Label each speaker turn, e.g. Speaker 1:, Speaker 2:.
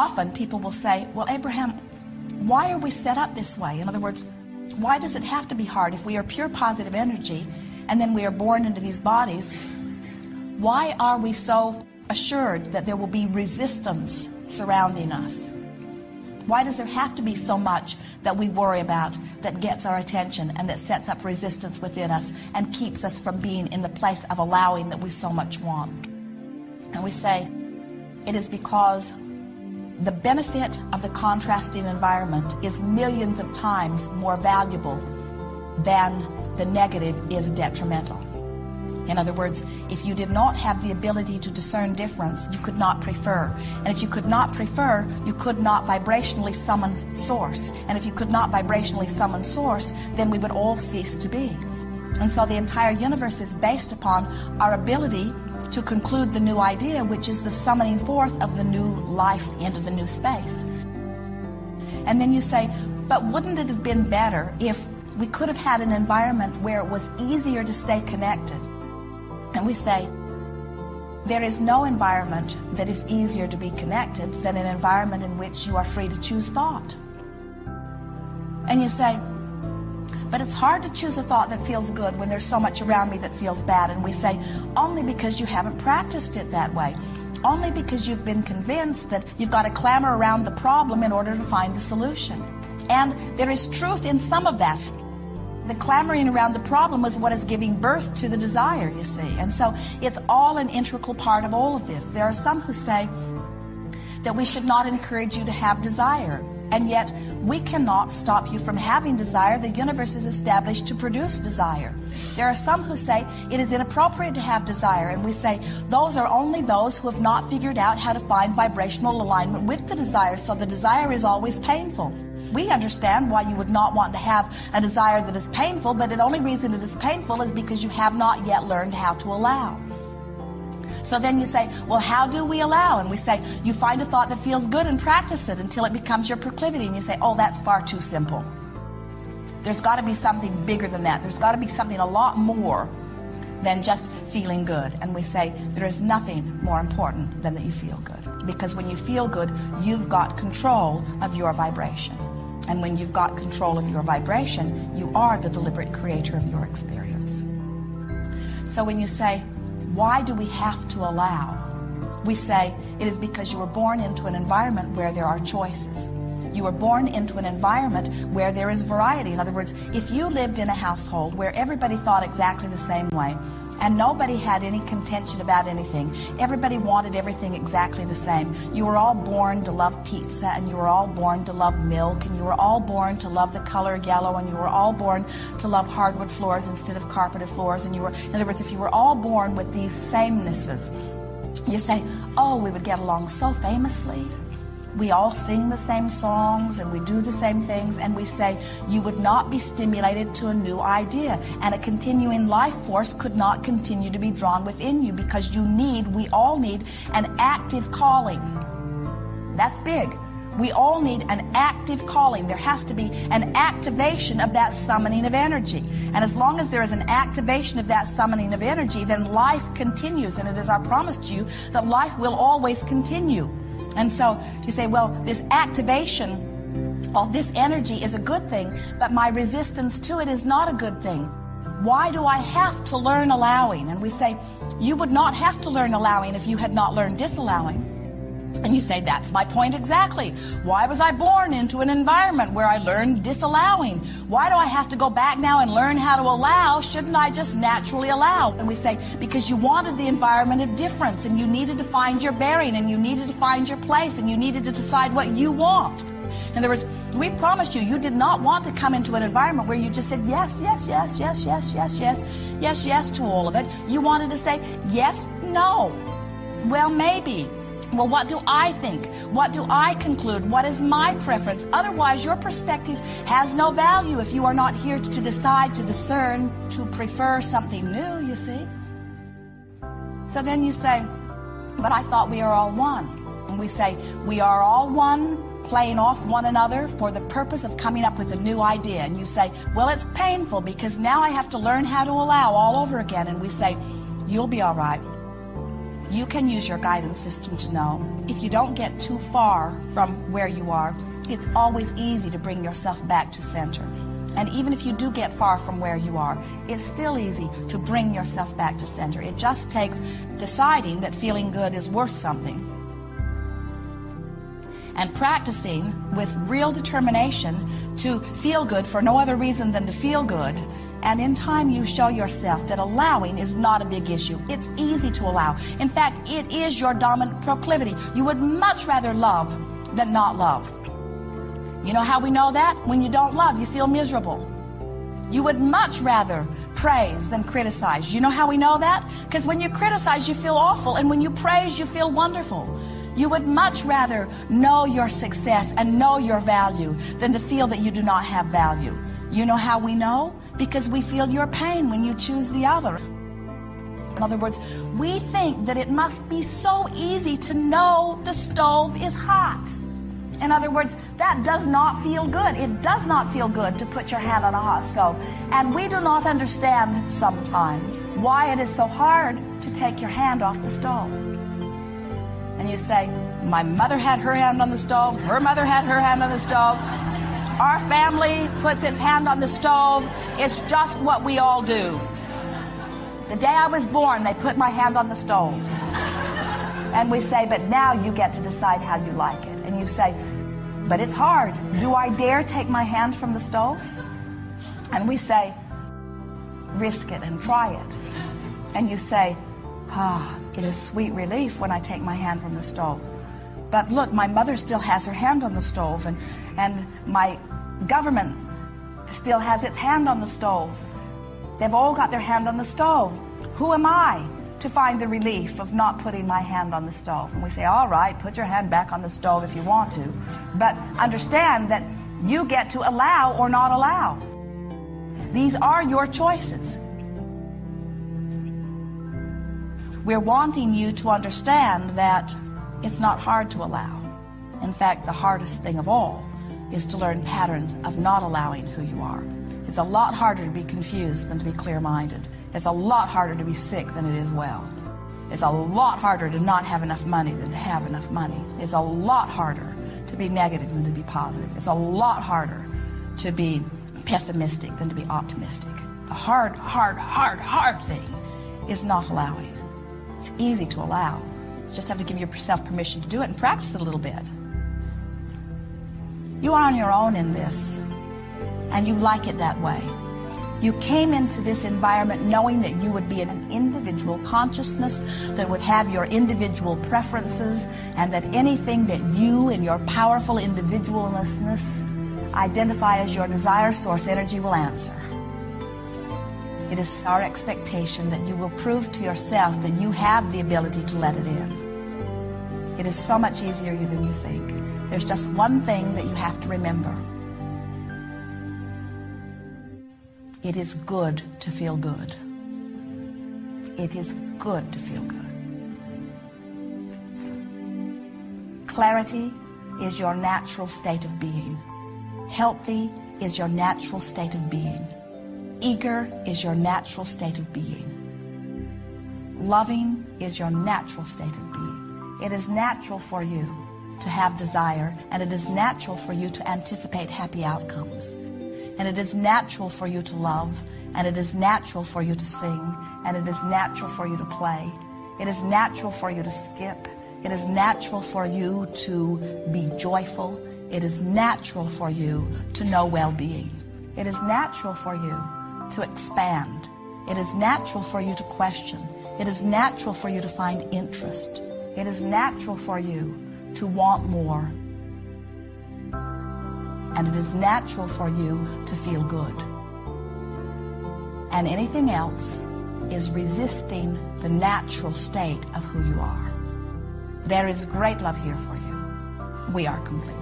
Speaker 1: often people will say, Well, Abraham, why are we set up this way? In other words, why does it have to be hard if we are pure positive energy and then we are born into these bodies? Why are we so assured that there will be resistance surrounding us? Why does there have to be so much that we worry about that gets our attention and that sets up resistance within us and keeps us from being in the place of allowing that we so much want? And we say, it is because the benefit of the contrasting environment is millions of times more valuable than the negative is detrimental. In other words, if you did not have the ability to discern difference, you could not prefer. And if you could not prefer, you could not vibrationally summon source. And if you could not vibrationally summon source, then we would all cease to be. And so the entire universe is based upon our ability to conclude the new idea, which is the summoning forth of the new life into the new space. And then you say, but wouldn't it have been better if we could have had an environment where it was easier to stay connected? And we say, there is no environment that is easier to be connected than an environment in which you are free to choose thought. And you say, but it's hard to choose a thought that feels good when there's so much around me that feels bad. And we say, only because you haven't practiced it that way. Only because you've been convinced that you've got to clamor around the problem in order to find the solution. And there is truth in some of that. The clamoring around the problem is what is giving birth to the desire, you see. And so it's all an integral part of all of this. There are some who say that we should not encourage you to have desire. And yet, we cannot stop you from having desire. The universe is established to produce desire. There are some who say it is inappropriate to have desire, and we say those are only those who have not figured out how to find vibrational alignment with the desire, so the desire is always painful. We understand why you would not want to have a desire that is painful, but the only reason it is painful is because you have not yet learned how to allow. So then you say, well, how do we allow? And we say, you find a thought that feels good and practice it until it becomes your proclivity. And you say, oh, that's far too simple. There's got to be something bigger than that. There's got to be something a lot more than just feeling good. And we say, there is nothing more important than that you feel good. Because when you feel good, you've got control of your vibration. And when you've got control of your vibration, you are the deliberate creator of your experience. So when you say, why do we have to allow? We say it is because you were born into an environment where there are choices. You were born into an environment where there is variety. In other words, if you lived in a household where everybody thought exactly the same way, and nobody had any contention about anything. Everybody wanted everything exactly the same. You were all born to love pizza, and you were all born to love milk, and you were all born to love the color yellow, and you were all born to love hardwood floors instead of carpeted floors. And you were, in other words, if you were all born with these samenesses, you say, oh, we would get along so famously we all sing the same songs and we do the same things and we say you would not be stimulated to a new idea and a continuing life force could not continue to be drawn within you because you need we all need an active calling that's big we all need an active calling. There has to be an activation of that summoning of energy. And as long as there is an activation of that summoning of energy, then life continues. And it is our promise to you that life will always continue. And so you say, well, this activation of this energy is a good thing, but my resistance to it is not a good thing. Why do I have to learn allowing? And we say, you would not have to learn allowing if you had not learned disallowing. And you say, that's my point exactly. Why was I born into an environment where I learned disallowing? Why do I have to go back now and learn how to allow? Shouldn't I just naturally allow? And we say, because you wanted the environment of difference and you needed to find your bearing and you needed to find your place and you needed to decide what you want. In other words, we promised you, you did not want to come into an environment where you just said yes, yes, yes, yes, yes, yes, yes, yes, yes to all of it. You wanted to say yes, no. Well, maybe. Well, what do I think? What do I conclude? What is my preference? Otherwise, your perspective has no value if you are not here to decide, to discern, to prefer something new, you see. So then you say, but I thought we are all one. And we say, we are all one, playing off one another for the purpose of coming up with a new idea. And you say, well, it's painful because now I have to learn how to allow all over again. And we say, you'll be all right. You can use your guidance system to know if you don't get too far from where you are, it's always easy to bring yourself back to center. And even if you do get far from where you are, it's still easy to bring yourself back to center. It just takes deciding that feeling good is worth something. And practicing with real determination to feel good for no other reason than to feel good. And in time, you show yourself that allowing is not a big issue. It's easy to allow. In fact, it is your dominant proclivity. You would much rather love than not love. You know how we know that? When you don't love, you feel miserable. You would much rather praise than criticize. You know how we know that? Because when you criticize, you feel awful, and when you praise, you feel wonderful. You would much rather know your success and know your value than to feel that you do not have value. You know how we know? Because we feel your pain when you choose the other. In other words, we think that it must be so easy to know the stove is hot. In other words, that does not feel good. It does not feel good to put your hand on a hot stove. And we do not understand sometimes why it is so hard to take your hand off the stove. And you say, My mother had her hand on the stove, her mother had her hand on the stove. Our family puts its hand on the stove. It's just what we all do. The day I was born, they put my hand on the stove. And we say, But now you get to decide how you like it. And you say, but it's hard. Do I dare take my hand from the stove? And we say, risk it and try it. And you say, ah, it is sweet relief when I take my hand from the stove. But look, my mother still has her hand on the stove, and, and my government still has its hand on the stove. They've all got their hand on the stove. Who am I? to find the relief of not putting my hand on the stove. And we say, all right, put your hand back on the stove if you want to, but understand that you get to allow or not allow. These are your choices. We're wanting you to understand that it's not hard to allow. In fact, the hardest thing of all is to learn patterns of not allowing who you are. It's a lot harder to be confused than to be clear minded. It's a lot harder to be sick than it is well. It's a lot harder to not have enough money than to have enough money. It's a lot harder to be negative than to be positive. It's a lot harder to be pessimistic than to be optimistic. The hard, hard, hard, hard thing is not allowing. It's easy to allow. You just have to give yourself permission to do it and practice it a little bit. You are on your own in this, and you like it that way. You came into this environment knowing that you would be an individual consciousness that would have your individual preferences and that anything that you in your powerful individualness identify as your desire source energy will answer. It is our expectation that you will prove to yourself that you have the ability to let it in. It is so much easier than you think. There's just one thing that you have to remember. It is good to feel good. It is good to feel good. Clarity is your natural state of being. Healthy is your natural state of being. Eager is your natural state of being. Loving is your natural state of being. It is natural for you to have desire, and it is natural for you to anticipate happy outcomes. And it is natural for you to love, and it is natural for you to sing, and it is natural for you to play. It is natural for you to skip. It is natural for you to be joyful. It is natural for you to know well being. It is natural for you to expand. It is natural for you to question. It is natural for you to find interest. It is natural for you to want more and it is natural for you to feel good. And anything else is resisting the natural state of who you are. There is great love here for you. We are complete.